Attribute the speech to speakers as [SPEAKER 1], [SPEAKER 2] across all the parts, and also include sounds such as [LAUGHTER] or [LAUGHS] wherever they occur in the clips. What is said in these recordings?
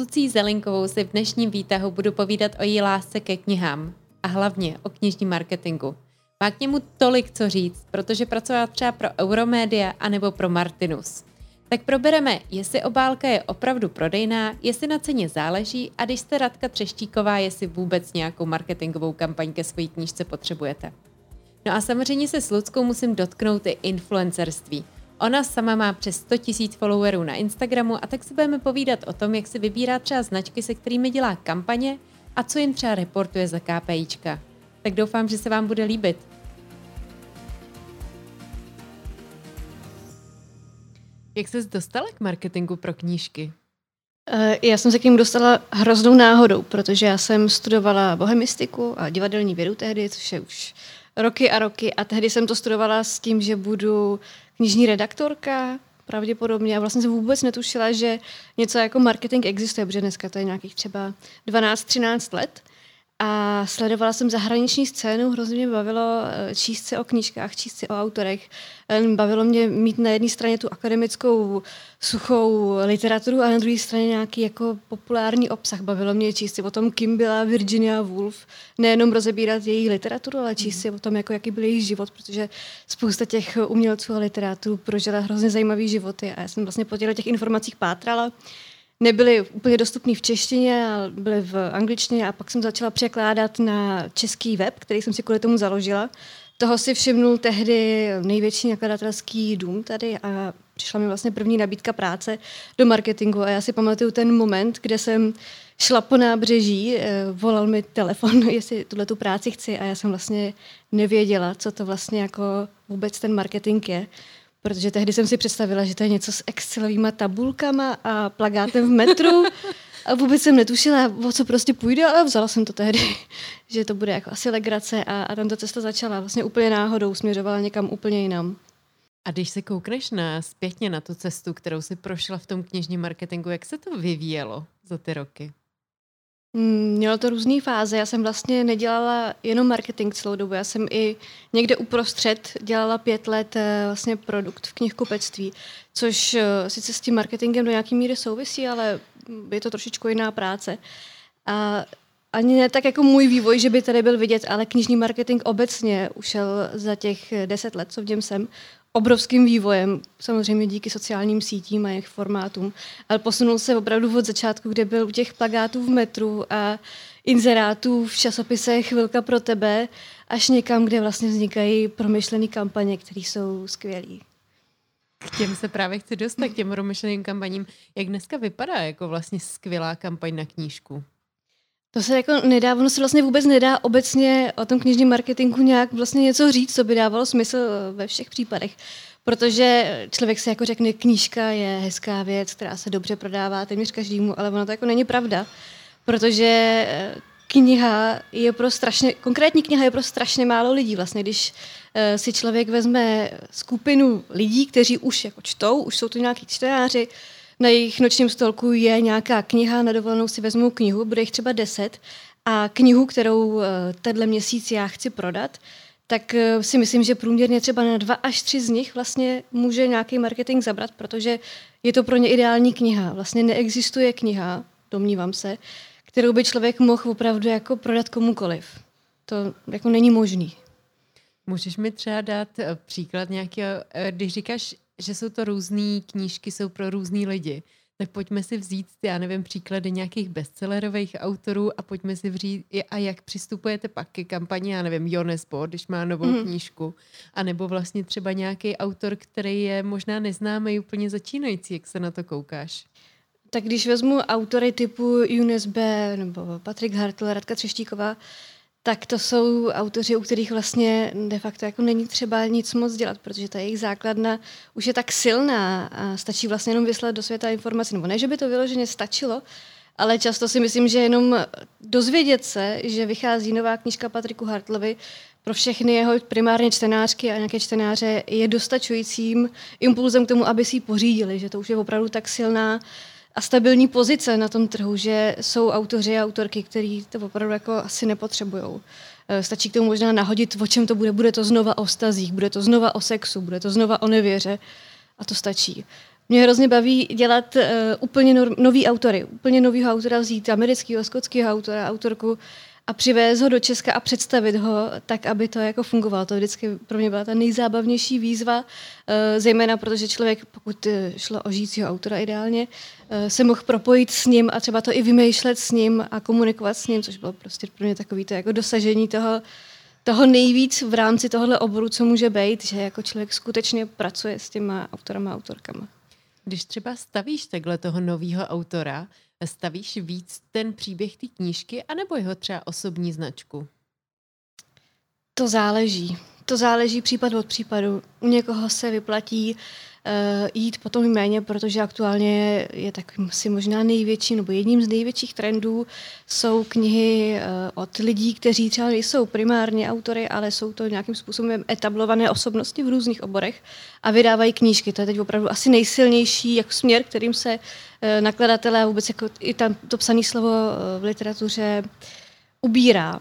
[SPEAKER 1] Lucí Zelinkovou si v dnešním výtahu budu povídat o její lásce ke knihám a hlavně o knižním marketingu. Má k němu tolik co říct, protože pracovala třeba pro Euromedia anebo pro Martinus. Tak probereme, jestli obálka je opravdu prodejná, jestli na ceně záleží a když jste Radka Třeštíková, jestli vůbec nějakou marketingovou kampaň ke své knížce potřebujete. No a samozřejmě se s Ludskou musím dotknout i influencerství. Ona sama má přes 100 000 followerů na Instagramu a tak si budeme povídat o tom, jak si vybírá třeba značky, se kterými dělá kampaně a co jim třeba reportuje za KPIčka. Tak doufám, že se vám bude líbit. Jak ses dostala k marketingu pro knížky?
[SPEAKER 2] Eh, já jsem se k němu dostala hroznou náhodou, protože já jsem studovala bohemistiku a divadelní vědu tehdy, což je už roky a roky. A tehdy jsem to studovala s tím, že budu knižní redaktorka, pravděpodobně. A vlastně jsem vůbec netušila, že něco jako marketing existuje, protože dneska to je nějakých třeba 12-13 let. A sledovala jsem zahraniční scénu, hrozně mě bavilo eh, číst si o knížkách, číst si o autorech. Bavilo mě mít na jedné straně tu akademickou suchou literaturu a na druhé straně nějaký jako populární obsah. Bavilo mě číst si o tom, kým byla Virginia Woolf. Nejenom rozebírat její literaturu, ale číst si o tom, jako, jaký byl její život, protože spousta těch umělců a literátů prožila hrozně zajímavý životy a já jsem vlastně po těch informacích pátrala nebyly úplně dostupné v češtině, ale byly v angličtině a pak jsem začala překládat na český web, který jsem si kvůli tomu založila. Toho si všimnul tehdy největší nakladatelský dům tady a přišla mi vlastně první nabídka práce do marketingu a já si pamatuju ten moment, kde jsem šla po nábřeží, eh, volal mi telefon, [LAUGHS] jestli tuhle tu práci chci a já jsem vlastně nevěděla, co to vlastně jako vůbec ten marketing je. Protože tehdy jsem si představila, že to je něco s Excelovými tabulkama a plagátem v metru. A vůbec jsem netušila, o co prostě půjde, ale vzala jsem to tehdy, [LAUGHS] že to bude jako asi legrace a, a tam ta cesta začala vlastně úplně náhodou, směřovala někam úplně jinam.
[SPEAKER 1] A když se koukneš na zpětně na tu cestu, kterou si prošla v tom knižním marketingu, jak se to vyvíjelo za ty roky?
[SPEAKER 2] Mm, mělo to různé fáze. Já jsem vlastně nedělala jenom marketing celou dobu. Já jsem i někde uprostřed dělala pět let eh, vlastně produkt v knihkupectví, což eh, sice s tím marketingem do nějaké míry souvisí, ale je to trošičku jiná práce. A ani ne tak jako můj vývoj, že by tady byl vidět, ale knižní marketing obecně ušel za těch deset let, co v něm jsem, obrovským vývojem, samozřejmě díky sociálním sítím a jejich formátům, ale posunul se opravdu od začátku, kde byl u těch plagátů v metru a inzerátů v časopisech Chvilka pro tebe, až někam, kde vlastně vznikají promyšlené kampaně, které jsou skvělé.
[SPEAKER 1] K těm se právě chci dostat, k těm promyšleným kampaním. Jak dneska vypadá jako vlastně skvělá kampaň na knížku?
[SPEAKER 2] To se jako nedá, ono se vlastně vůbec nedá obecně o tom knižním marketingu nějak vlastně něco říct, co by dávalo smysl eh, ve všech případech. Protože člověk si jako řekne, knížka je hezká věc, která se dobře prodává téměř každému, ale ono to jako není pravda. Protože eh, kniha je pro strašně, konkrétní kniha je pro strašně málo lidí. Vlastně, když uh, si člověk vezme skupinu lidí, kteří už jako čtou, už jsou to nějaký čtenáři, na jejich nočním stolku je nějaká kniha, na dovolenou si vezmu knihu, bude jich třeba deset, a knihu, kterou eh, tenhle měsíc já chci prodat, tak eh, si myslím, že průměrně třeba na dva až tři z nich vlastně může nějaký marketing zabrat, protože je to pro ně ideální kniha. Vlastně neexistuje kniha, domnívám se, kterou by člověk mohl opravdu jako prodat komukoliv. To jako není možný.
[SPEAKER 1] Můžeš mi třeba dát eh, příklad nějakého, když říkáš že jsou to různé knížky, jsou pro různý lidi. Tak pojďme si vzít, já nevím, příklady nějakých bestsellerových autorů a pojďme si vzít, a jak přistupujete pak ke kampani, já nevím, Jonesbo, když má novou mm. knížku, a nebo vlastně třeba nějaký autor, který je možná neznámý, úplně začínající, jak se na to koukáš?
[SPEAKER 2] Tak když vezmu autory typu Younes B. nebo Patrik Hartl, Radka Třeštíková, tak to jsou autoři, u kterých vlastně de facto jako není třeba nic moc dělat, protože ta jejich základna už je tak silná a stačí vlastně jenom vyslat do světa informací. Nebo ne, že by to vyloženě stačilo, ale často si myslím, že jenom dozvědět se, že vychází nová knížka Patriku Hartlovi, pro všechny jeho primárně čtenářky a nějaké čtenáře je dostačujícím impulzem k tomu, aby si ji pořídili, že to už je opravdu tak silná a stabilní pozice na tom trhu, že jsou autoři a autorky, který to opravdu jako asi nepotřebují. Eh, stačí k tomu možná nahodit, o čem to bude. Bude to znova o stazích, bude to znova o sexu, bude to znova o nevěře a to stačí. Mě hrozně baví dělat uh, úplně no, nový autory, úplně novýho autora vzít, amerického, skotského autora, autorku a přivést ho do Česka a představit ho tak, aby to jako fungovalo. To vždycky pro mě byla ta nejzábavnější výzva, uh, zejména protože člověk, pokud uh, šlo o žijícího autora ideálně, uh, se mohl propojit s ním a třeba to i vymýšlet s ním a komunikovat s ním, což bylo prostě pro mě takový to jako dosažení toho, toho nejvíc v rámci tohohle oboru, co může být, že jako člověk skutečně pracuje s těma autorama a autorkama.
[SPEAKER 1] Když třeba stavíš takhle toho nového autora, stavíš víc ten příběh té knížky, anebo jeho třeba osobní značku?
[SPEAKER 2] To záleží. To záleží případ od případu. U někoho se vyplatí jít po tom jméně, protože aktuálně je tak si možná největší, nebo jedním z největších trendů jsou knihy uh, od lidí, kteří třeba nejsou primárně autory, ale jsou to nějakým způsobem etablované osobnosti v různých oborech a vydávají knížky. To je teď opravdu asi nejsilnější jako směr, kterým se uh, nakladatelé a vůbec jako i tam to psané slovo v literatuře ubírá.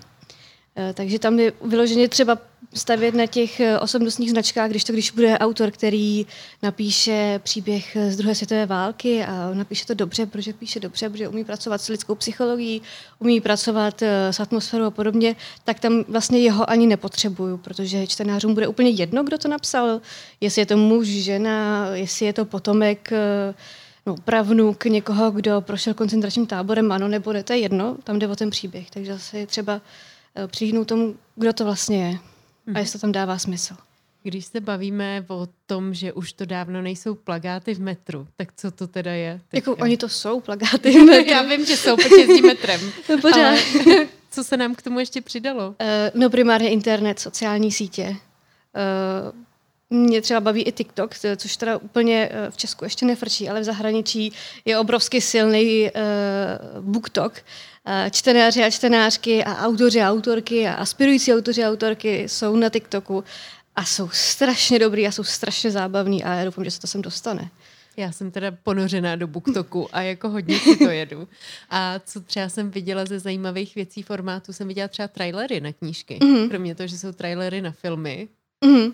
[SPEAKER 2] Takže tam je vyloženě třeba stavět na těch eh, osobnostních značkách, když to když bude autor, který napíše příběh z druhé světové války a napíše to dobře, protože píše dobře, protože umí pracovat s lidskou psychologií, umí pracovat eh, s atmosférou a podobně, tak tam vlastně jeho ani nepotřebuju, protože čtenářům bude úplně jedno, kdo to napsal, jestli je to muž, žena, jestli je to potomek eh, no, pravnuk někoho, kdo prošel koncentračním táborem, ano nebo ne, to je jedno, tam jde o ten příběh, takže zase je třeba přihlídnout tomu, kdo to vlastně je a jestli to tam dává smysl.
[SPEAKER 1] Když se bavíme o tom, že už to dávno nejsou plagáty v metru, tak co to teda je?
[SPEAKER 2] Teďka? Jako oni to jsou plagáty v [LAUGHS] metru.
[SPEAKER 1] Já vím, že jsou, protože jezdí metrem. [LAUGHS]
[SPEAKER 2] No pořád. Ale [LAUGHS]
[SPEAKER 1] co se nám k tomu ještě přidalo? Uh,
[SPEAKER 2] no primárně internet, sociální sítě. Uh, mě třeba baví i TikTok, což teda úplně v Česku ještě nefrčí, ale v zahraničí je obrovsky silný uh, BookTok, čtenáři a čtenářky a autoři a autorky a aspirující autoři a autorky jsou na TikToku a jsou strašně dobrý a jsou strašně zábavní a já doufám, že se to sem dostane.
[SPEAKER 1] Já jsem teda ponořená do BookToku a jako hodně si to jedu. A co třeba jsem viděla ze zajímavých věcí formátu, jsem viděla třeba trailery na knížky. Mm-hmm. Kromě toho, že jsou trailery na filmy.
[SPEAKER 2] Mm-hmm.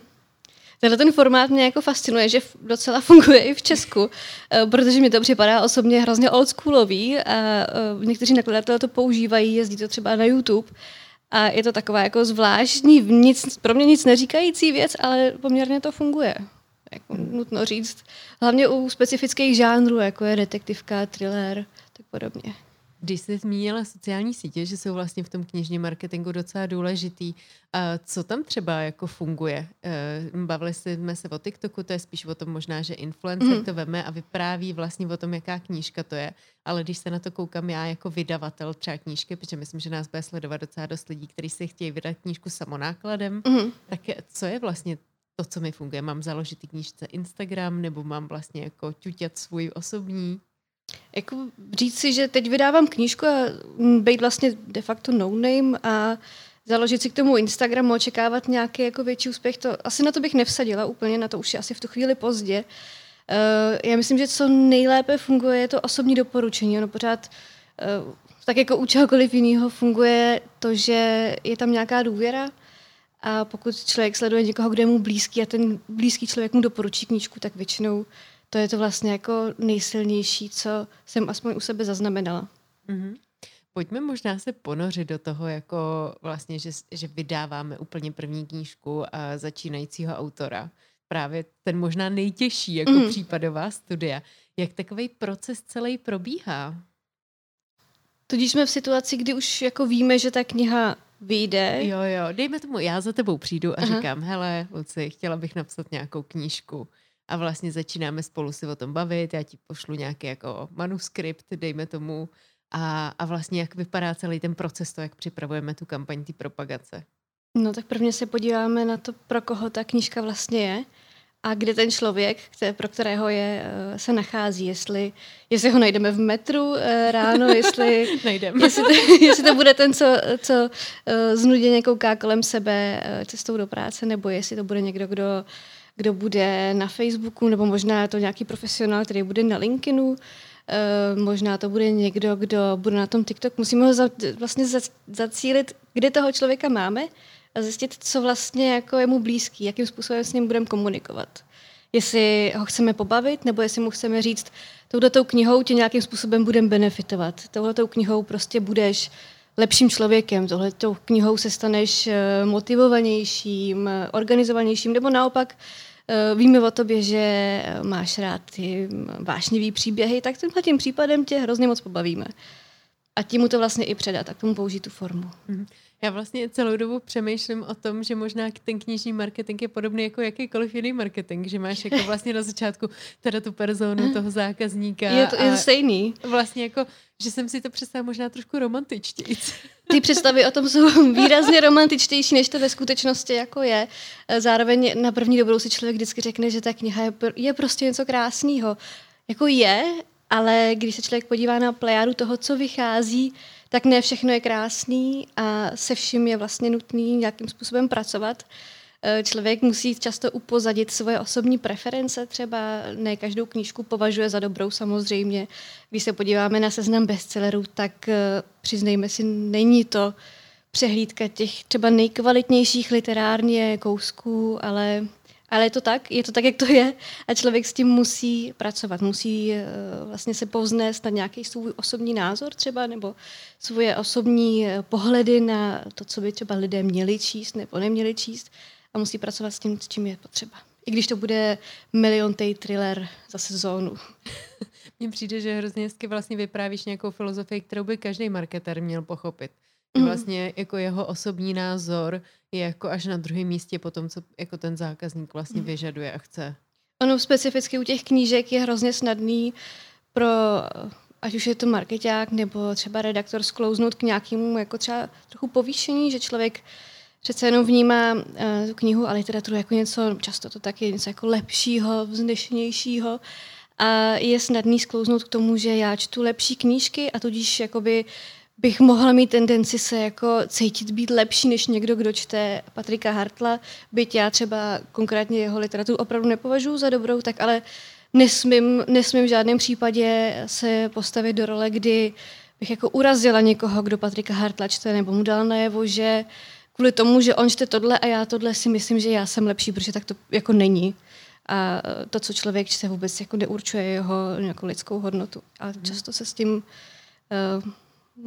[SPEAKER 2] Tenhle ten formát mě jako fascinuje, že docela funguje i v Česku, eh, protože mi to připadá osobně hrozně oldschoolový a eh, někteří nakladatelé to používají, jezdí to třeba na YouTube a je to taková jako zvláštní, nic, pro mě nic neříkající věc, ale poměrně to funguje. Jako nutno říct. Hlavně u specifických žánrů, jako je detektivka, thriller, tak podobně.
[SPEAKER 1] Když jsi zmínila sociální sítě, že jsou vlastně v tom knižním marketingu docela důležitý, a co tam třeba jako funguje? Eh, bavili jsme se o TikToku, to je spíš o tom možná, že influencer mm. to veme a vypráví vlastně o tom, jaká knížka to je, ale když se na to koukám já jako vydavatel třeba knížky, protože myslím, že nás bude sledovat docela dost lidí, kteří si chtějí vydat knížku samonákladem, mm. tak co je vlastně to, co mi funguje? Mám založit knížce Instagram nebo mám vlastně jako ťuťat svůj osobní?
[SPEAKER 2] Jako říct si, že teď vydávám knížku a být vlastně de facto no name a založit si k tomu Instagramu, očekávat nějaký jako větší úspěch, to asi na to bych nevsadila úplně, na to už je asi v tu chvíli pozdě. Uh, já myslím, že co nejlépe funguje, je to osobní doporučení. Ono pořád uh, tak jako u čehokoliv jiného funguje to, že je tam nějaká důvěra a pokud člověk sleduje někoho, kdo je mu blízký a ten blízký člověk mu doporučí knížku, tak většinou to je to vlastně jako nejsilnější, co jsem aspoň u sebe zaznamenala.
[SPEAKER 1] Mm-hmm. Pojďme možná se ponořit do toho, jako vlastně, že, že vydáváme úplně první knížku a začínajícího autora. Právě ten možná nejtěžší jako mm. případová studia. Jak takový proces celý probíhá?
[SPEAKER 2] Tudíž jsme v situaci, kdy už jako víme, že ta kniha vyjde.
[SPEAKER 1] Jo, jo, dejme tomu, já za tebou přijdu a Aha. říkám, hele, Luci, chtěla bych napsat nějakou knížku a vlastně začínáme spolu si o tom bavit, já ti pošlu nějaký jako manuskript, dejme tomu, a, a vlastně jak vypadá celý ten proces, to, jak připravujeme tu kampaň té propagace.
[SPEAKER 2] No tak prvně se podíváme na to, pro koho ta knížka vlastně je a kde ten člověk, které, pro kterého je, eh, se nachází. Jestli, jestli ho najdeme v metru eh, ráno, jestli, [LAUGHS] jestli, to, [LAUGHS] jestli to bude ten, co, co eh, znuděně kouká kolem sebe cestou do práce, nebo jestli to bude někdo, kdo kdo bude na Facebooku, nebo možná to nějaký profesionál, který bude na LinkedInu, uh, možná to bude někdo, kdo bude na tom TikTok. Musíme ho za, vlastně za, zacílit, kde toho člověka máme a zjistit, co vlastně jako je mu blízký, jakým způsobem s ním budeme komunikovat. jestli ho chceme pobavit, nebo jestli mu chceme říct, touhletou knihou tě nějakým způsobem budeme benefitovat. Touhletou knihou prostě budeš lepším člověkem, tohletou knihou se staneš eh, motivovanějším, organizovanějším, nebo naopak eh, víme o tobě, že máš rád ty vášnivý příběhy, tak tímhle tím případem tě hrozně moc pobavíme. A tím mu to vlastně i předat a k tomu použít tu formu.
[SPEAKER 1] Mm-hmm. Já vlastně celou dobu přemýšlím o tom, že možná ten knižní marketing je podobný jako jakýkoliv jiný marketing, že máš jako [LAUGHS] vlastně na začátku teda tu personu toho zákazníka.
[SPEAKER 2] Je to, je stejný.
[SPEAKER 1] Vlastně jako, že jsem si to představila možná trošku romantičtěji. [LAUGHS]
[SPEAKER 2] Ty představy o tom jsou [LAUGHS] výrazně romantičtější, než to ve skutečnosti jako je. Zároveň na první dobrou si člověk vždycky řekne, že ta kniha je, je prostě něco krásného. Jako je, ale když se člověk podívá na plejádu toho, co vychází, tak ne všechno je krásný a se vším je vlastně nutný nějakým způsobem pracovat. E, člověk musí často upozadit svoje osobní preference, třeba ne každou knížku považuje za dobrou samozřejmě. Když se podíváme na seznam bestsellerů, tak e, přiznejme si, není to přehlídka těch třeba nejkvalitnějších literárně kousků, ale ale je to tak, je to tak, jak to je a člověk s tím musí pracovat, musí uh, vlastně se povznést na nějaký svůj osobní názor třeba, nebo svoje osobní uh, pohledy na to, co by třeba lidé měli číst nebo neměli číst a musí pracovat s tím, s čím je potřeba. I když to bude miliontej thriller za sezónu. [LAUGHS]
[SPEAKER 1] Mně přijde, že hrozně hezky vlastně vyprávíš nějakou filozofii, kterou by každý marketer měl pochopit. Mm. Vlastně jako jeho osobní názor je jako až na druhém místě po tom, co jako ten zákazník vlastně mm. vyžaduje a chce.
[SPEAKER 2] Ono specificky u těch knížek je hrozně snadný pro ať už je to marketák nebo třeba redaktor sklouznout k nějakému jako třeba trochu povýšení, že člověk přece jenom vnímá uh, tu knihu a literaturu jako něco, často to taky něco jako lepšího, vznešenějšího a je snadný sklouznout k tomu, že já čtu lepší knížky a tudíž jakoby bych mohla mít tendenci se jako cítit být lepší než někdo, kdo čte Patrika Hartla, byť já třeba konkrétně jeho literaturu opravdu nepovažuji za dobrou, tak ale nesmím, nesmím v žádném případě se postavit do role, kdy bych jako urazila někoho, kdo Patrika Hartla čte, nebo mu dala najevo, že kvůli tomu, že on čte tohle a já tohle si myslím, že já jsem lepší, protože tak to jako není. A to, co člověk čte, vůbec jako neurčuje jeho nějakou lidskou hodnotu. A mhm. často se s tím uh,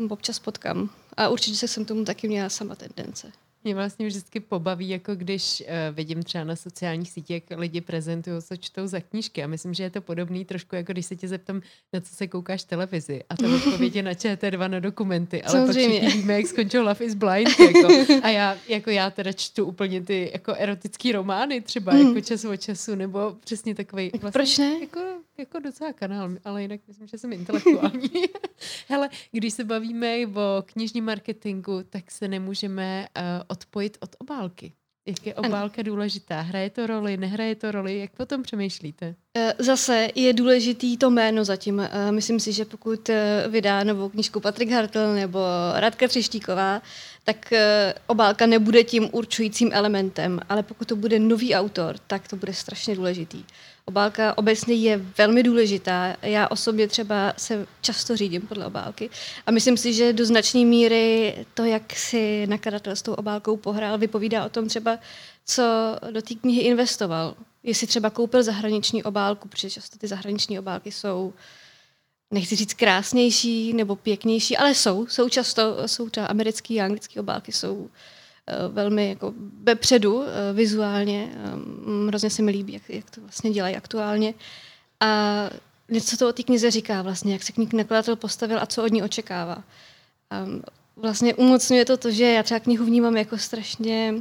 [SPEAKER 2] občas potkám. A určitě se jsem tomu taky měla sama tendence.
[SPEAKER 1] Mě vlastně vždycky pobaví, jako když uh, vidím třeba na sociálních sítích, jak lidi prezentují, co čtou za knížky. A myslím, že je to podobný trošku, jako když se tě zeptám, na co se koukáš televizi. A to odpověď je na ČT2 na dokumenty. Ale Samozřejmě. pak víme, jak skončil Love is Blind. Jako. A já, jako já teda čtu úplně ty jako erotický romány třeba, mm. jako čas od času, nebo přesně takový.
[SPEAKER 2] Vlastně, Proč ne?
[SPEAKER 1] Jako, jako docela kanál, ale jinak myslím, že jsem intelektuální. [LAUGHS] Hele, když se bavíme o knižním marketingu, tak se nemůžeme uh, odpojit od obálky. Jak je obálka ano. důležitá? Hraje to roli, nehraje to roli? Jak potom přemýšlíte?
[SPEAKER 2] Eh, zase je důležitý to jméno zatím. Eh, myslím si, že pokud vydá novou knížku Patrik Hartl nebo Radka Třeštíková, tak obálka nebude tím určujícím elementem, ale pokud to bude nový autor, tak to bude strašně důležitý. Obálka obecně je velmi důležitá. Já osobně třeba se často řídím podle obálky a myslím si, že do značné míry to, jak si nakladatel s tou obálkou pohrál, vypovídá o tom třeba, co do té knihy investoval. Jestli třeba koupil zahraniční obálku, protože často ty zahraniční obálky jsou nechci říct krásnější nebo pěknější, ale jsou. Jsou často, jsou třeba americké a anglické obálky, jsou velmi jako vepředu eh, vizuálně. Eh, hrozně se mi líbí, jak, jak to vlastně dělají aktuálně. A něco to o té knize říká vlastně, jak se knih nakladatel postavil a co od ní očekává. A vlastně umocňuje to to, že já třeba knihu vnímám jako strašně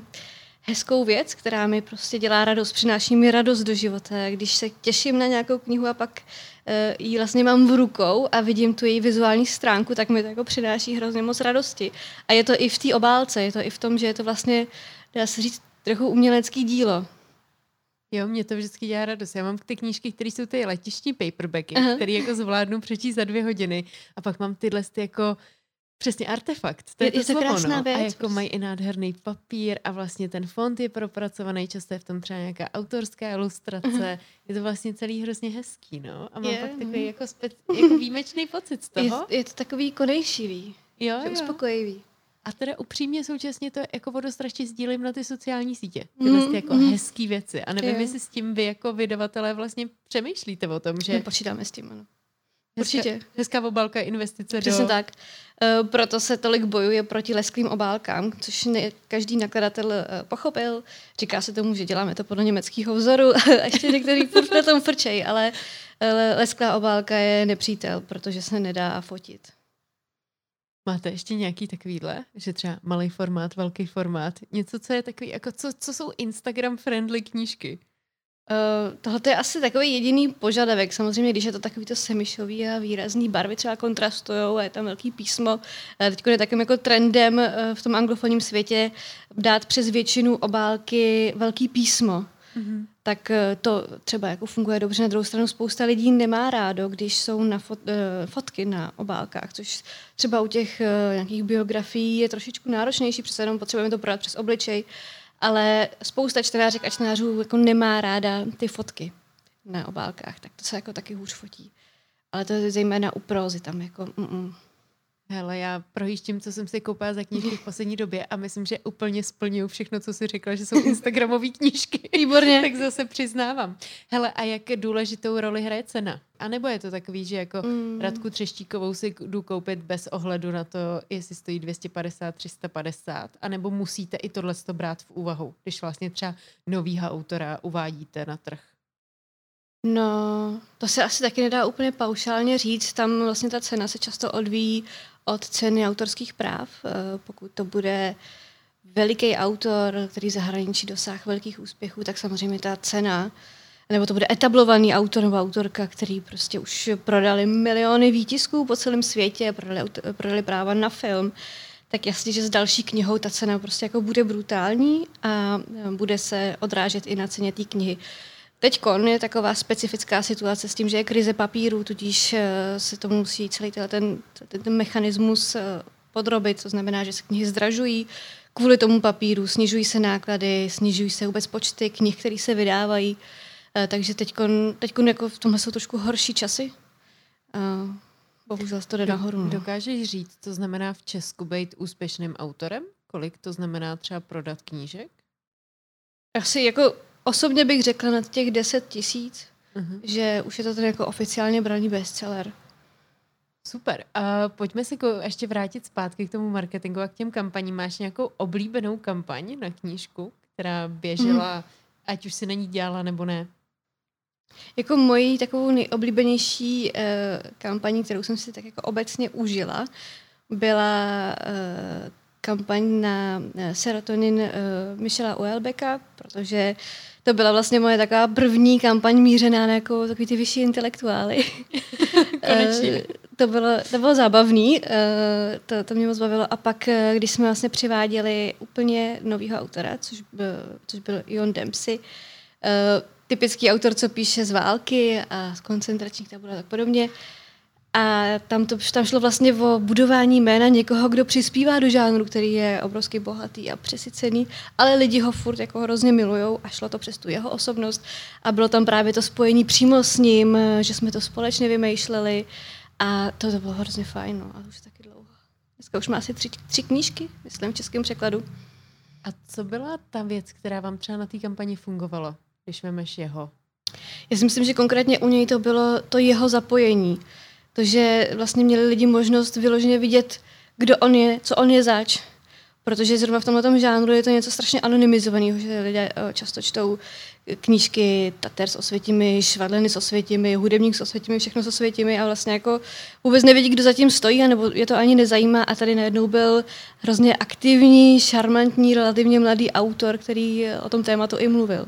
[SPEAKER 2] hezkou věc, která mi prostě dělá radost, přináší mi radost do života. Když se těším na nějakou knihu a pak ji vlastně mám v rukou a vidím tu její vizuální stránku, tak mi to jako přináší hrozně moc radosti. A je to i v té obálce, je to i v tom, že je to vlastně, dá se říct, trochu umělecký dílo.
[SPEAKER 1] Jo, mě to vždycky dělá radost. Já mám ty knížky, které jsou ty letištní paperbacky, které jako zvládnu přečíst za dvě hodiny a pak mám tyhle ty jako Přesně artefakt, to je, je to, je to slovo, krásná no. věc. A jako mají i nádherný papír a vlastně ten fond je propracovaný, často je v tom třeba nějaká autorská ilustrace. Uh-huh. Je to vlastně celý hrozně hezký, no. A mám je, pak takový jako, spec- jako výjimečný pocit z toho.
[SPEAKER 2] Je, je to takový konejšivý. Jo, jo. uspokojivý.
[SPEAKER 1] A teda upřímně současně to jako vodostraště sdílím na ty sociální sítě. Tyhle mm, jako mm. hezký věci. A nevím, jestli s tím vy jako vydavatelé vlastně přemýšlíte o tom, že...
[SPEAKER 2] My počítáme s tím, ano. Určitě.
[SPEAKER 1] Hezká, obálka investice
[SPEAKER 2] Přesně
[SPEAKER 1] do...
[SPEAKER 2] tak. Uh, proto se tolik bojuje proti lesklým obálkám, což ne, každý nakladatel uh, pochopil. Říká se tomu, že děláme to podle německého vzoru [LAUGHS] a ještě některý furt na tom frčej, ale uh, lesklá obálka je nepřítel, protože se nedá fotit.
[SPEAKER 1] Máte ještě nějaký takovýhle, že třeba malý formát, velký formát, něco, co je takový, jako co, co jsou Instagram friendly knížky?
[SPEAKER 2] Uh, tohle je asi takový jediný požadavek. Samozřejmě, když je to takový to semišový a výrazný barvy třeba kontrastují a je tam velký písmo. Teď je takým jako trendem uh, v tom anglofonním světě dát přes většinu obálky velký písmo. Mm-hmm. Tak to třeba jako funguje dobře. Na druhou stranu spousta lidí nemá rádo, když jsou na fot, fotky na obálkách, což třeba u těch nějakých biografií je trošičku náročnější, přece jenom potřebujeme to prodat přes obličej. Uh, ale spousta čtenářek a čtenářů jako nemá ráda ty fotky na obálkách, tak to se jako taky hůř fotí. Ale to je zejména u prózy tam jako mm-mm.
[SPEAKER 1] Hele, já projíždím, co jsem si koupila za knížky v poslední době a myslím, že úplně splňuju všechno, co si řekla, že jsou Instagramové knížky.
[SPEAKER 2] Výborně. [LAUGHS]
[SPEAKER 1] tak zase přiznávám. Hele, a jak důležitou roli hraje cena? A nebo je to takový, že jako mm. Radku Třeštíkovou si jdu koupit bez ohledu na to, jestli stojí 250, 350, a nebo musíte i tohle brát v úvahu, když vlastně třeba novýho autora uvádíte na trh?
[SPEAKER 2] No, to se asi taky nedá úplně paušálně říct. Tam vlastně ta cena se často odvíjí od ceny autorských práv. Eh, pokud to bude veliký autor, který zahraničí dosáh velkých úspěchů, tak samozřejmě ta cena, nebo to bude etablovaný autor nebo autorka, který prostě už prodali miliony výtisků po celém světě, prodali, prodali práva na film, tak jasně, že s další knihou ta cena prostě jako bude brutální a bude se odrážet i na ceně té knihy. Teď je taková specifická situace s tím, že je krize papíru, tudíž eh, se to musí celý ten, ten, ten mechanismus eh, podrobit, to znamená, že se knihy zdražují kvůli tomu papíru, snižují se náklady, snižují se vůbec počty knih, které se vydávají. Eh, takže teď jako v tomhle jsou trošku horší časy. Bohužel to jde nahoru. No.
[SPEAKER 1] Dokážeš říct, co znamená v Česku být úspěšným autorem? Kolik to znamená třeba prodat knížek?
[SPEAKER 2] Asi jako Osobně bych řekla na těch 10 tisíc, uh-huh. že už je to ten jako oficiálně braný bestseller.
[SPEAKER 1] Super. A pojďme se ko- ještě vrátit zpátky k tomu marketingu a k těm kampaním. Máš nějakou oblíbenou kampaň na knížku, která běžela, mm. ať už si na ní dělala nebo ne?
[SPEAKER 2] Jako mojí takovou nejoblíbenější uh, kampaní, kterou jsem si tak jako obecně užila, byla uh, kampaň na serotonin uh, Michela Uelbeka, protože to byla vlastně moje taková první kampaň mířená na jako takový ty vyšší intelektuály. [LAUGHS]
[SPEAKER 1] Konečně.
[SPEAKER 2] to, bylo, to bylo zábavný, eh, to, to mě moc bavilo. A pak, eh, když jsme vlastně přiváděli úplně novýho autora, což byl, což byl Ion Dempsey, typický autor, co píše z války a z koncentračních táborů a tak podobně, a tam, to, tam šlo vlastně o budování jména někoho, kdo přispívá do žánru, který je obrovsky bohatý a přesycený, ale lidi ho furt jako hrozně milujou a šlo to přes tu jeho osobnost. A bylo tam právě to spojení přímo s ním, že jsme to společně vymýšleli a to, to bylo hrozně fajn, no, a už taky dlouho. Dneska už má asi tři, tři knížky, myslím, v českém překladu.
[SPEAKER 1] A co byla ta věc, která vám třeba na té kampani fungovala, když vemeš jeho?
[SPEAKER 2] Já si myslím, že konkrétně u něj to bylo to jeho zapojení to, že vlastně měli lidi možnost vyloženě vidět, kdo on je, co on je zač. Protože zrovna v tomhle žánru je to něco strašně anonymizovaného, že lidé eh, často čtou knížky Tater s osvětimi, Švadleny s osvětimi, Hudebník s osvětimi, všechno s osvětimi a vlastně jako vůbec nevědí, kdo zatím stojí, nebo je to ani nezajímá a tady najednou byl hrozně aktivní, šarmantní, relativně mladý autor, který o tom tématu i mluvil.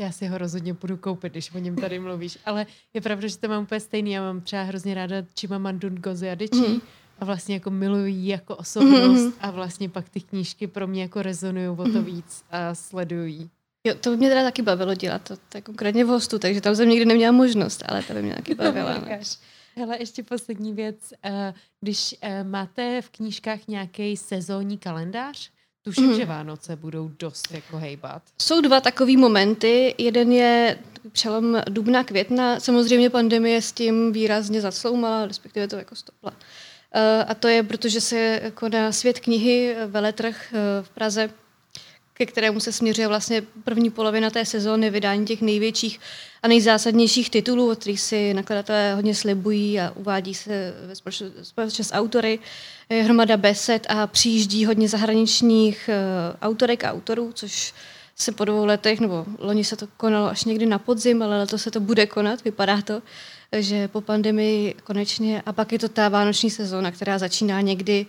[SPEAKER 1] Já si ho rozhodně budu koupit, když o něm tady mluvíš. Ale je pravda, že to mám úplně stejný. Já mám třeba hrozně ráda Chimamanda Ngozi Adichie mm. a vlastně jako miluji jako osobnost mm. a vlastně pak ty knížky pro mě jako rezonují o to mm. víc a sledují.
[SPEAKER 2] Jo, to by mě teda taky bavilo dělat, to, to je konkrétně v hostu, takže tam jsem nikdy neměla možnost, ale to by mě taky bavilo. [LAUGHS]
[SPEAKER 1] Hele, ještě poslední věc. Eh, když eh, máte v knížkách nějaký sezónní kalendář, Tuším, mm. že Vánoce budou dost jako hejbat.
[SPEAKER 2] Jsou dva takové momenty. Jeden je přelom dubna, května. Samozřejmě pandemie s tím výrazně zacloumala, respektive to jako stopla. a to je, protože se koná svět knihy, veletrh v Praze, ke kterému se směřuje vlastně první polovina té sezóny vydání těch největších a nejzásadnějších titulů, od kterých si nakladatelé hodně slibují a uvádí se ve společnosti s autory. Je hromada besed a přijíždí hodně zahraničních uh, autorek a autorů, což se po dvou letech, nebo loni se to konalo až někdy na podzim, ale letos se to bude konat, vypadá to, že po pandemii konečně. A pak je to ta vánoční sezóna, která začíná někdy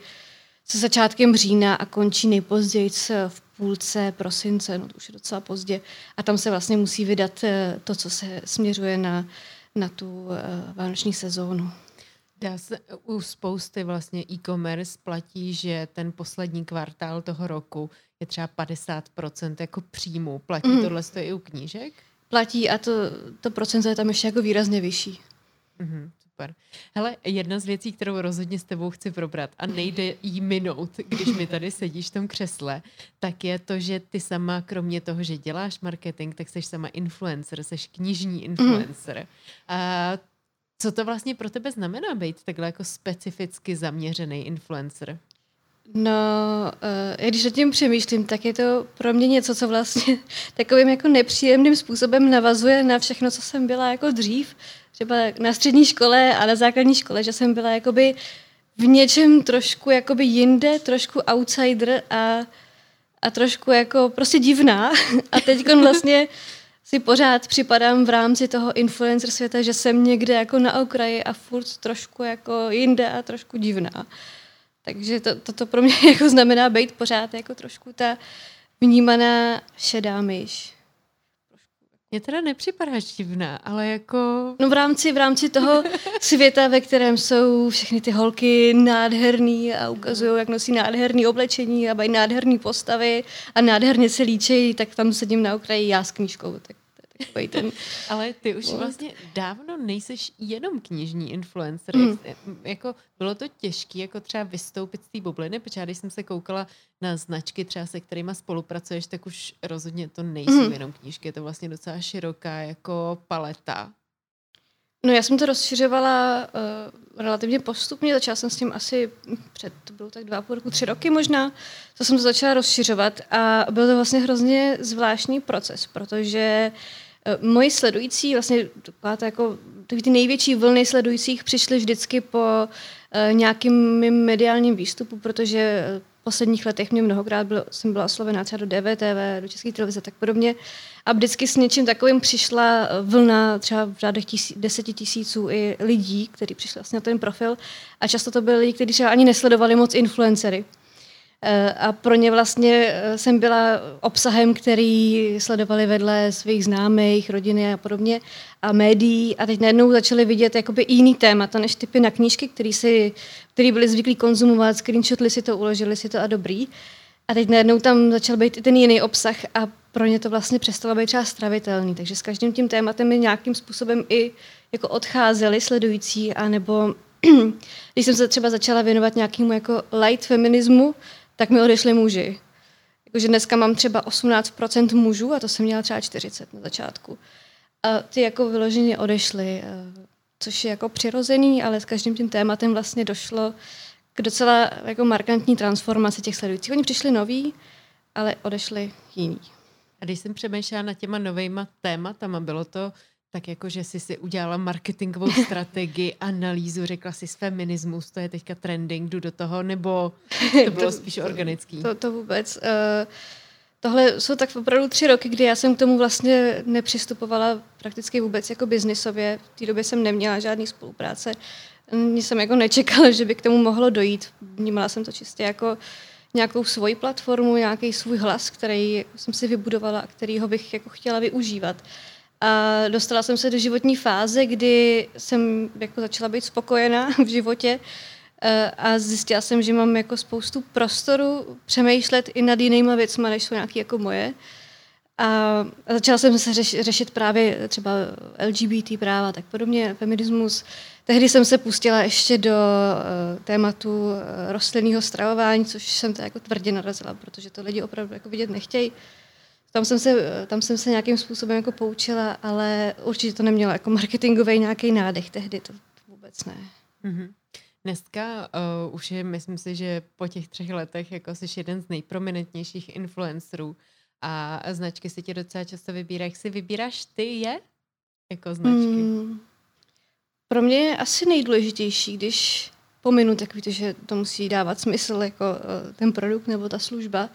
[SPEAKER 2] se začátkem října a končí nejpozději v půlce prosince, no to už je docela pozdě. A tam se vlastně musí vydat eh, to, co se směřuje na, na tu uh, vánoční sezónu.
[SPEAKER 1] Dá se, u spousty vlastně e-commerce platí, že ten poslední kvartál toho roku je třeba 50% jako příjmu. Platí mm. tohle i u knížek?
[SPEAKER 2] Platí a to, to procento je tam ještě jako výrazně vyšší.
[SPEAKER 1] Mm-hmm. Super. Hele, jedna z věcí, kterou rozhodně s tebou chci probrat a nejde jí minout, když mi tady sedíš v tom křesle, tak je to, že ty sama, kromě toho, že děláš marketing, tak jsi sama influencer, jsi knižní influencer. Mm. A co to vlastně pro tebe znamená být takhle jako specificky zaměřený influencer?
[SPEAKER 2] No, uh, když nad tím přemýšlím, tak je to pro mě něco, co vlastně [LAUGHS] takovým jako nepříjemným způsobem navazuje na všechno, co jsem byla jako dřív třeba na střední škole a na základní škole, že jsem byla jakoby v něčem trošku jakoby jinde, trošku outsider a, a trošku jako prostě divná. A teď [LAUGHS] vlastně si pořád připadám v rámci toho influencer světa, že jsem někde jako na okraji a furt trošku jako jinde a trošku divná. Takže to, to, to pro mě [LAUGHS] jako znamená být pořád jako trošku ta vnímaná šedá myš.
[SPEAKER 1] Mně teda nepřipadáš divná, ale jako...
[SPEAKER 2] No v rámci, v rámci toho [LAUGHS] světa, ve kterém jsou všechny ty holky nádherný a ukazují, jak nosí nádherný oblečení a mají nádherné postavy a nádherně se líčejí, tak tam sedím na okraji já s knížkou. Tak takový ten...
[SPEAKER 1] Ale ty už vlastně dávno nejseš jenom knižní influencer. Mm. Jak, jako bylo to těžké jako třeba vystoupit z té bubliny, protože já když jsem se koukala na značky třeba se kterými spolupracuješ, tak už rozhodně to nejsou mm. jenom knížky, je to vlastně docela široká jako paleta.
[SPEAKER 2] No já jsem to rozšiřovala uh, relativně postupně, začala jsem s tím asi před, to bylo tak dva a půl roku, tři roky možná, co jsem to začala rozšiřovat a byl to vlastně hrozně zvláštní proces, protože uh, moji sledující, vlastně to jako ty největší vlny sledujících přišly vždycky po uh, nějakým mým mediálním výstupu, protože eh, v posledních letech mě mnohokrát bylo, jsem byla oslovená třeba do DVTV, do České televize tak podobně. A vždycky s něčím takovým přišla vlna třeba v řádech tisí, deseti tisíců i lidí, kteří přišli vlastně na ten profil. A často to byli lidi, kteří třeba ani nesledovali moc influencery. Eh, a pro ně vlastně eh, jsem byla obsahem, který sledovali vedle svých známých, rodiny a podobně a médií a teď najednou začali vidět jakoby jiný témata než typy na knížky, který, si, který byli zvyklí konzumovat, screenshotli si to, uložili si to a dobrý. A teď najednou tam začal být i ten jiný obsah a pro ně to vlastně přestalo být třeba stravitelný. Takže s každým tím tématem mi nějakým způsobem i jako odcházeli sledující, anebo [CLEARS THROAT] když jsem se třeba začala věnovat nějakému jako light feminismu, tak mi odešli muži. Jakože dneska mám třeba 18% mužů a to jsem měla třeba 40 na začátku. A ty jako vyloženě odešly, eh, což je jako přirozený, ale s každým tím tématem vlastně došlo k docela jako markantní transformaci těch sledujících. Oni přišli noví, ale odešli jiní.
[SPEAKER 1] A když jsem přemýšlela nad těma novejma tématama, bylo to tak jako, že jsi si udělala marketingovou strategii, [LAUGHS] analýzu, řekla si feminismus, to je teďka trending, jdu do toho, nebo to [LAUGHS] bylo to, spíš organický?
[SPEAKER 2] To, to vůbec. Uh, tohle jsou tak opravdu tři roky, kdy já jsem k tomu vlastně nepřistupovala prakticky vůbec jako biznisově. V té době jsem neměla žádný spolupráce. Nic jsem jako nečekala, že by k tomu mohlo dojít. Vnímala jsem to čistě jako nějakou svoji platformu, nějaký svůj hlas, který jsem si vybudovala a kterýho bych jako chtěla využívat. Uh, a dostala jsem se do životní fáze, kdy jsem jako začala být spokojená [LAUGHS] v životě e, a zjistila jsem, že mám jako spoustu prostoru přemýšlet i nad jinýma věcmi, než jsou nějaké jako moje. A začala jsem se řeš, řešit právě třeba LGBT práva a tak podobně, feminismus. Tehdy jsem se pustila ještě do uh, tématu uh, rostlinného stravování, což jsem to jako tvrdě narazila, protože to lidi opravdu jako vidět nechtějí. Tam jsem, se, tam jsem se nějakým způsobem jako poučila, ale určitě to nemělo jako marketingový nějaký nádech tehdy, to vůbec ne. Mm-hmm.
[SPEAKER 1] Dneska uh, už je, myslím si, že po těch třech letech jako jsi jeden z nejprominentnějších influencerů a značky si tě docela často vybírá. Jak si vybíráš ty je jako značky? Mm,
[SPEAKER 2] pro mě je asi nejdůležitější, když pominu takový to, že to musí dávat smysl jako uh, ten produkt nebo ta služba,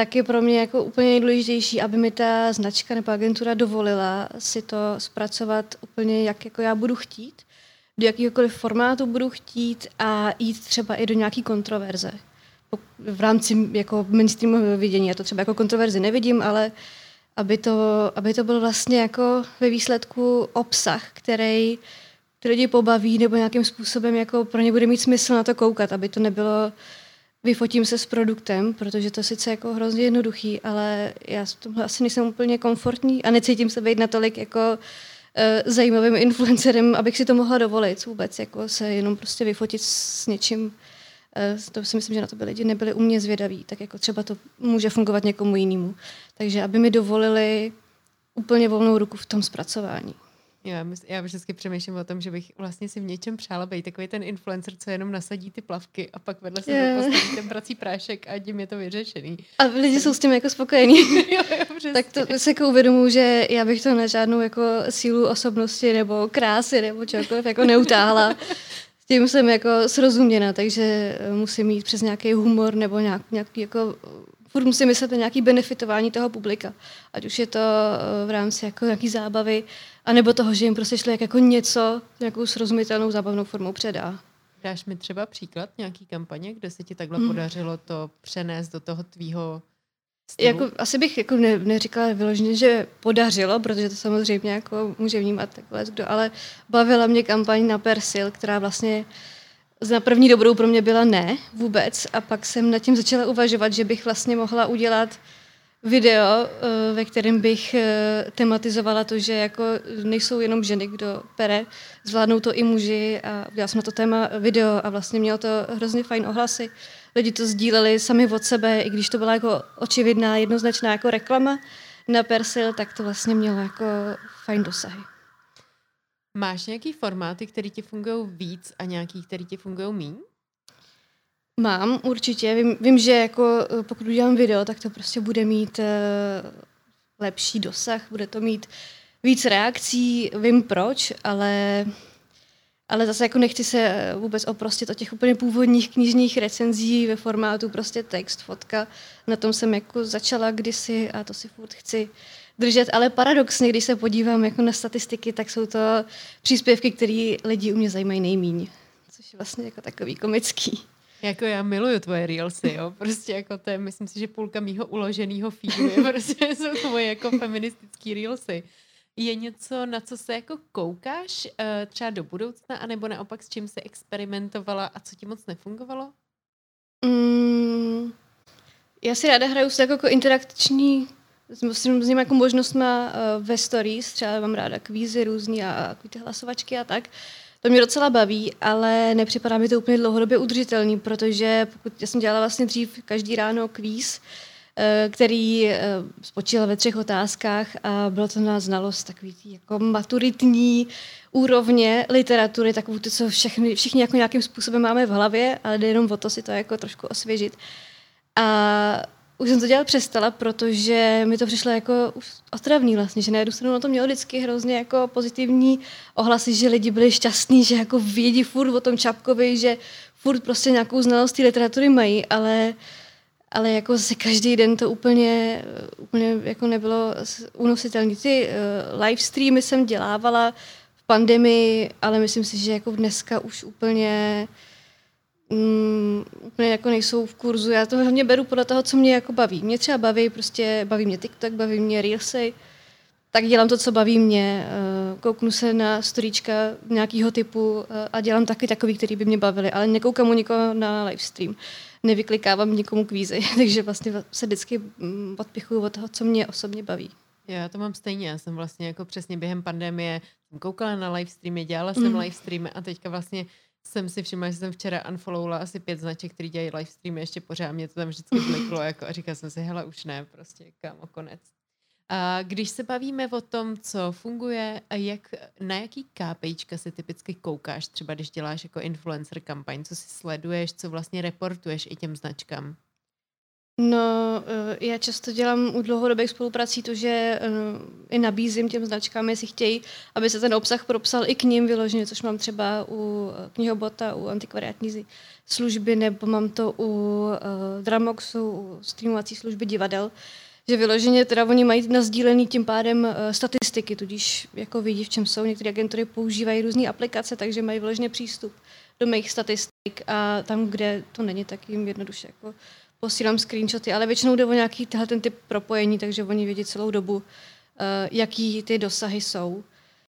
[SPEAKER 2] tak je pro mě jako úplně nejdůležitější, aby mi ta značka nebo agentura dovolila si to zpracovat úplně jak jako já budu chtít, do jakýkoliv formátu budu chtít a jít třeba i do nějaký kontroverze. V rámci jako mainstreamového vidění. Já to třeba jako kontroverzi nevidím, ale aby to, aby to byl vlastně jako ve výsledku obsah, který ty lidi pobaví nebo nějakým způsobem jako pro ně bude mít smysl na to koukat, aby to nebylo vyfotím se s produktem, protože to sice jako hrozně jednoduchý, ale já v tomhle asi nejsem úplně komfortní a necítím se být natolik jako uh, zajímavým influencerem, abych si to mohla dovolit vůbec, jako se jenom prostě vyfotit s něčím. Uh, to si myslím, že na to by lidi nebyli u mě zvědaví, tak jako třeba to může fungovat někomu jinému. Takže aby mi dovolili úplně volnou ruku v tom zpracování.
[SPEAKER 1] Já, já vždycky přemýšlím o tom, že bych vlastně si v něčem přála být takový ten influencer, co jenom nasadí ty plavky a pak vedle sebe yeah. postaví ten prací prášek a tím je to vyřešený.
[SPEAKER 2] A lidi jsou s tím jako spokojení. [LAUGHS] jo, jo, tak to se jako uvědomuji, že já bych to na žádnou jako sílu osobnosti nebo krásy nebo čokoliv jako neutáhla. tím jsem jako srozuměna, takže musím mít přes nějaký humor nebo nějak, nějaký jako furt musím myslet na nějaký benefitování toho publika. Ať už je to eh, v rámci jako nějaký zábavy, anebo toho, že jim prostě šlo jak jako něco, nějakou srozumitelnou zábavnou formou předá.
[SPEAKER 1] Dáš mi třeba příklad nějaký kampaně, kde se ti takhle hmm. podařilo to přenést do toho tvýho stylu?
[SPEAKER 2] Jako, asi bych jako ne, neříkala vyloženě, že podařilo, protože to samozřejmě jako může vnímat takhle kdo, ale bavila mě kampaň na Persil, která vlastně na první dobrou pro mě byla ne vůbec a pak jsem nad tím začala uvažovat, že bych vlastně mohla udělat video, eh, ve kterém bych eh, tematizovala to, že jako nejsou jenom ženy, kdo pere, zvládnou to i muži a udělala jsem na to téma video a vlastně mělo to hrozně fajn ohlasy. Lidi to sdíleli sami od sebe, i když to byla jako očividná, jednoznačná jako reklama na Persil, tak to vlastně mělo jako fajn dosahy.
[SPEAKER 1] Máš nějaký formáty, které ti fungují víc a nějaký, které ti fungují méně?
[SPEAKER 2] Mám, určitě. Vím, vím, že jako eh, pokud udělám video, tak to prostě bude mít uh, lepší dosah, bude to mít víc reakcí, vím proč, ale, ale zase jako nechci se eh, vůbec oprostit o těch úplně původních knižních recenzí ve formátu prostě text, fotka. Na tom jsem jako začala kdysi a to si furt chci držet, ale paradoxně, když se podívám jako na statistiky, tak jsou to příspěvky, které lidi u mě zajímají nejmíň, což je vlastně jako takový komický.
[SPEAKER 1] Jako já miluju tvoje reelsy, jo. Prostě jako to je, myslím si, že půlka mýho uloženého feedu je prostě [LAUGHS] jsou tvoje jako feministický reelsy. Je něco, na co se jako koukáš uh, třeba do budoucna, anebo naopak s čím se experimentovala a co ti moc nefungovalo?
[SPEAKER 2] Mm, já si ráda hraju jako, jako interakční s, s ním jako možnost má uh, ve stories, třeba mám ráda kvízy různý a, a ty hlasovačky a tak. To mě docela baví, ale nepřipadá mi to úplně dlouhodobě udržitelný, protože pokud já jsem dělala vlastně dřív každý ráno kvíz, eh, který eh, spočíval ve třech otázkách a bylo to na znalost takový tý jako maturitní úrovně literatury, takovou to, co všechny, všichni jako nějakým způsobem máme v hlavě, ale jde jenom o to si to jako trošku osvěžit. A už jsem to dělat přestala, protože mi to přišlo jako otravný vlastně, že na jednu stranu na to mělo vždycky hrozně jako pozitivní ohlasy, že lidi byli šťastní, že jako vědí furt o tom Čapkovi, že furt prostě nějakou znalost té literatury mají, ale ale jako se každý den to úplně, úplně jako nebylo unositelné. Ty uh, live streamy jsem dělávala v pandemii, ale myslím si, že jako dneska už úplně uh, mm, úplně jako nejsou v kurzu. Já to hlavně beru podle toho, co mě jako baví. Mě třeba baví, prostě baví mě TikTok, baví mě Reelsy, tak dělám to, co baví mě. Eh, kouknu se na storíčka nějakého typu eh, a dělám taky takový, který by mě bavili, ale nekoukám u nikoho na livestream. Nevyklikávám nikomu kvízy, [LAUGHS] takže vlastně se vždycky mm, odpichuju od toho, co mě osobně baví.
[SPEAKER 1] Já to mám stejně. Já jsem vlastně jako přesně během pandemie koukala na livestreamy, dělala jsem mm. livestreamy a teďka vlastně jsem si všimla, že jsem včera unfollowla asi pět značek, který dělají live streamy ještě pořád. Mě to tam vždycky [LAUGHS] zliklo jako a říkala jsem si, hele, už ne, prostě kam o konec. A když se bavíme o tom, co funguje, a jak, na jaký KPIčka se typicky koukáš, třeba když děláš jako influencer kampaň, co si sleduješ, co vlastně reportuješ i těm značkám?
[SPEAKER 2] No, eh, já často dělám u dlouhodobých spoluprací to, že eh, i nabízím těm značkám, jestli chtějí, aby se ten obsah propsal i k ním vyloženě, což mám třeba u eh, knihobota, u antikvariátní služby, nebo mám to u Dramoxu, u streamovací služby divadel, že vyloženě teda oni mají nazdílený tím pádem statistiky, tudíž jako vidí, v čem jsou. Některé agentury používají různé aplikace, takže mají vyloženě přístup do mých statistik a tam, kde to není, tak jim jednoduše jako posílám screenshoty, ale většinou jde o nějaký tenhle ten typ propojení, takže oni vědí celou dobu, uh, jaký ty dosahy jsou.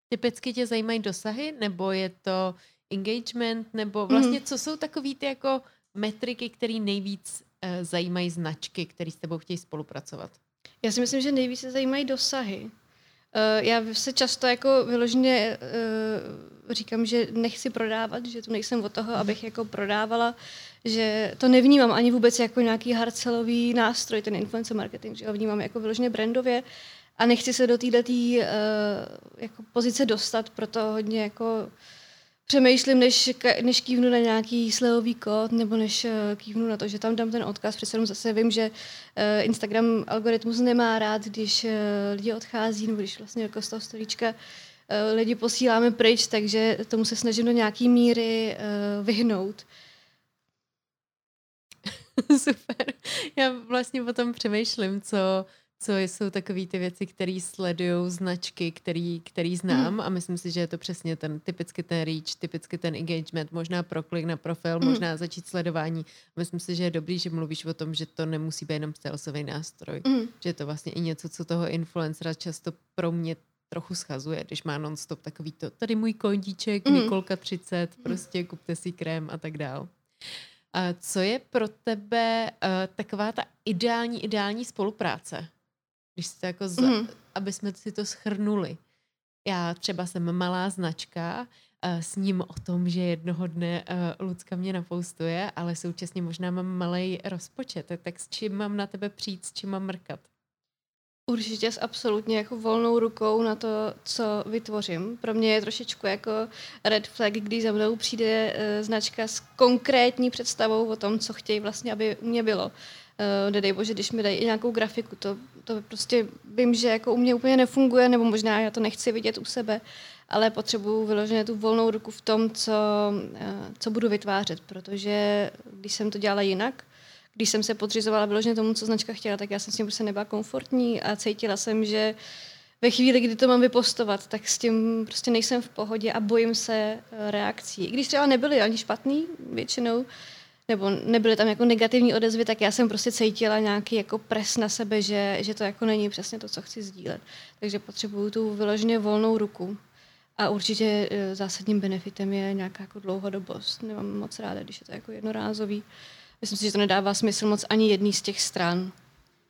[SPEAKER 1] Typicky tě zajímají dosahy, nebo je to engagement, nebo vlastně mm. co jsou takový ty jako metriky, které nejvíc uh, zajímají značky, které s tebou chtějí spolupracovat?
[SPEAKER 2] Já si myslím, že nejvíc se zajímají dosahy. Uh, já se často jako vyloženě uh, říkám, že nechci prodávat, že tu nejsem od toho, abych jako prodávala, že to nevnímám ani vůbec jako nějaký harcelový nástroj, ten influencer marketing, že ho vnímám jako vyloženě brandově a nechci se do této uh, jako pozice dostat, proto hodně jako přemýšlím, než, než kývnu na nějaký slevový kód, nebo než uh, kývnu na to, že tam dám ten odkaz, přece zase vím, že uh, Instagram algoritmus nemá rád, když uh, lidi odchází, nebo když vlastně jako z toho stolíčka lidi posíláme pryč, takže tomu se snažím do nějaký míry vyhnout. [LAUGHS]
[SPEAKER 1] Super. Já vlastně potom přemýšlím, co, co jsou takové ty věci, které sledují značky, který, který znám mm. a myslím si, že je to přesně ten typicky ten reach, typicky ten engagement, možná proklik na profil, mm. možná začít sledování. Myslím si, že je dobrý, že mluvíš o tom, že to nemusí být jenom salesový nástroj, mm. že je to vlastně i něco, co toho influencera často pro mě trochu schazuje, když má non-stop takový to, tady můj kondíček, mm. Nikolka 30, prostě kupte si krém a tak dál. Co je pro tebe uh, taková ta ideální, ideální spolupráce? Když to jako, za, mm. aby jsme si to schrnuli. Já třeba jsem malá značka, uh, s ním o tom, že jednoho dne uh, Lucka mě napoustuje, ale současně možná mám malý rozpočet. Tak s čím mám na tebe přijít, s čím mám mrkat?
[SPEAKER 2] Určitě s absolutně jako volnou rukou na to, co vytvořím. Pro mě je trošičku jako red flag, když za mnou přijde uh, značka s konkrétní představou o tom, co chtějí vlastně, aby u mě bylo. Uh, nedej bože, když mi dají nějakou grafiku, to, to prostě vím, že jako u mě úplně nefunguje, nebo možná já to nechci vidět u sebe, ale potřebuju vyloženě tu volnou ruku v tom, co, uh, co budu vytvářet, protože když jsem to dělala jinak, když jsem se podřizovala vyloženě tomu, co značka chtěla, tak já jsem s tím prostě nebyla komfortní a cítila jsem, že ve chvíli, kdy to mám vypostovat, tak s tím prostě nejsem v pohodě a bojím se eh, reakcí. I když třeba nebyly ani špatný většinou, nebo nebyly tam jako negativní odezvy, tak já jsem prostě cítila nějaký jako pres na sebe, že, že to jako není přesně to, co chci sdílet. Takže potřebuju tu vyloženě volnou ruku. A určitě eh, zásadním benefitem je nějaká jako dlouhodobost. Nemám moc ráda, když je to jako jednorázový. Myslím si, že to nedává smysl moc ani jedný z těch stran.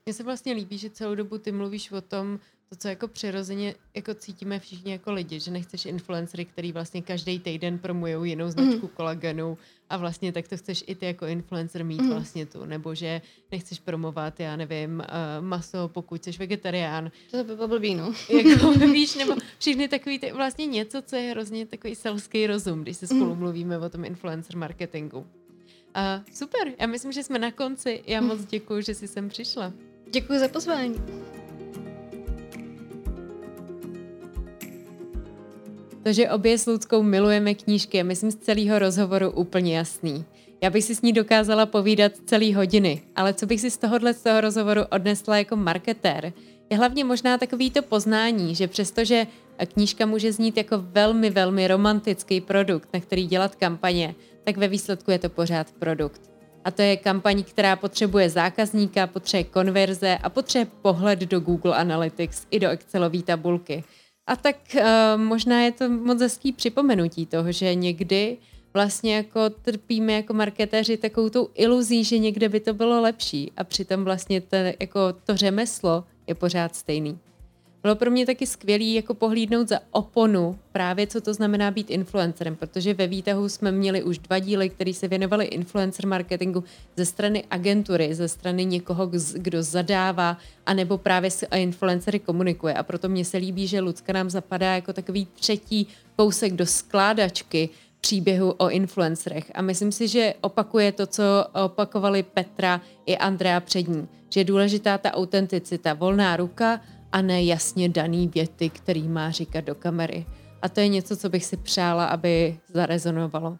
[SPEAKER 1] Mně se vlastně líbí, že celou dobu ty mluvíš o tom, to, co jako přirozeně jako cítíme všichni jako lidi, že nechceš influencery, který vlastně každý týden promujou jinou značku mm. kolagenu a vlastně tak to chceš i ty jako influencer mít mm. vlastně tu, nebo že nechceš promovat, já nevím, uh, maso, pokud jsi vegetarián.
[SPEAKER 2] To by bylo blbý, no. [LAUGHS]
[SPEAKER 1] jako [LAUGHS] víš, nebo všechny takový, ty, vlastně něco, co je hrozně takový selský rozum, když se spolu mm. mluvíme o tom influencer marketingu. Uh, super, já myslím, že jsme na konci. Já moc děkuji, že jsi sem přišla.
[SPEAKER 2] Děkuji za pozvání.
[SPEAKER 1] To, že obě s Ludskou milujeme knížky, je myslím z celého rozhovoru úplně jasný. Já bych si s ní dokázala povídat celý hodiny, ale co bych si z tohohle z toho rozhovoru odnesla jako marketér, je hlavně možná takový to poznání, že přestože knížka může znít jako velmi, velmi romantický produkt, na který dělat kampaně, tak ve výsledku je to pořád produkt. A to je kampaň, která potřebuje zákazníka, potřebuje konverze a potřebuje pohled do Google Analytics i do Excelové tabulky. A tak uh, možná je to moc hezký připomenutí toho, že někdy vlastně jako trpíme jako marketéři takovou tou iluzí, že někde by to bylo lepší a přitom vlastně to, jako to řemeslo je pořád stejný. Bylo pro mě taky skvělý jako pohlídnout za oponu právě, co to znamená být influencerem, protože ve výtahu jsme měli už dva díly, které se věnovaly influencer marketingu ze strany agentury, ze strany někoho, kdo zadává, anebo právě s influencery komunikuje. A proto mně se líbí, že Lucka nám zapadá jako takový třetí kousek do skládačky, příběhu o influencerech. A myslím si, že opakuje to, co opakovali Petra i Andrea před ní. Že je důležitá ta autenticita, volná ruka a ne jasně daný věty, který má říkat do kamery. A to je něco, co bych si přála, aby zarezonovalo.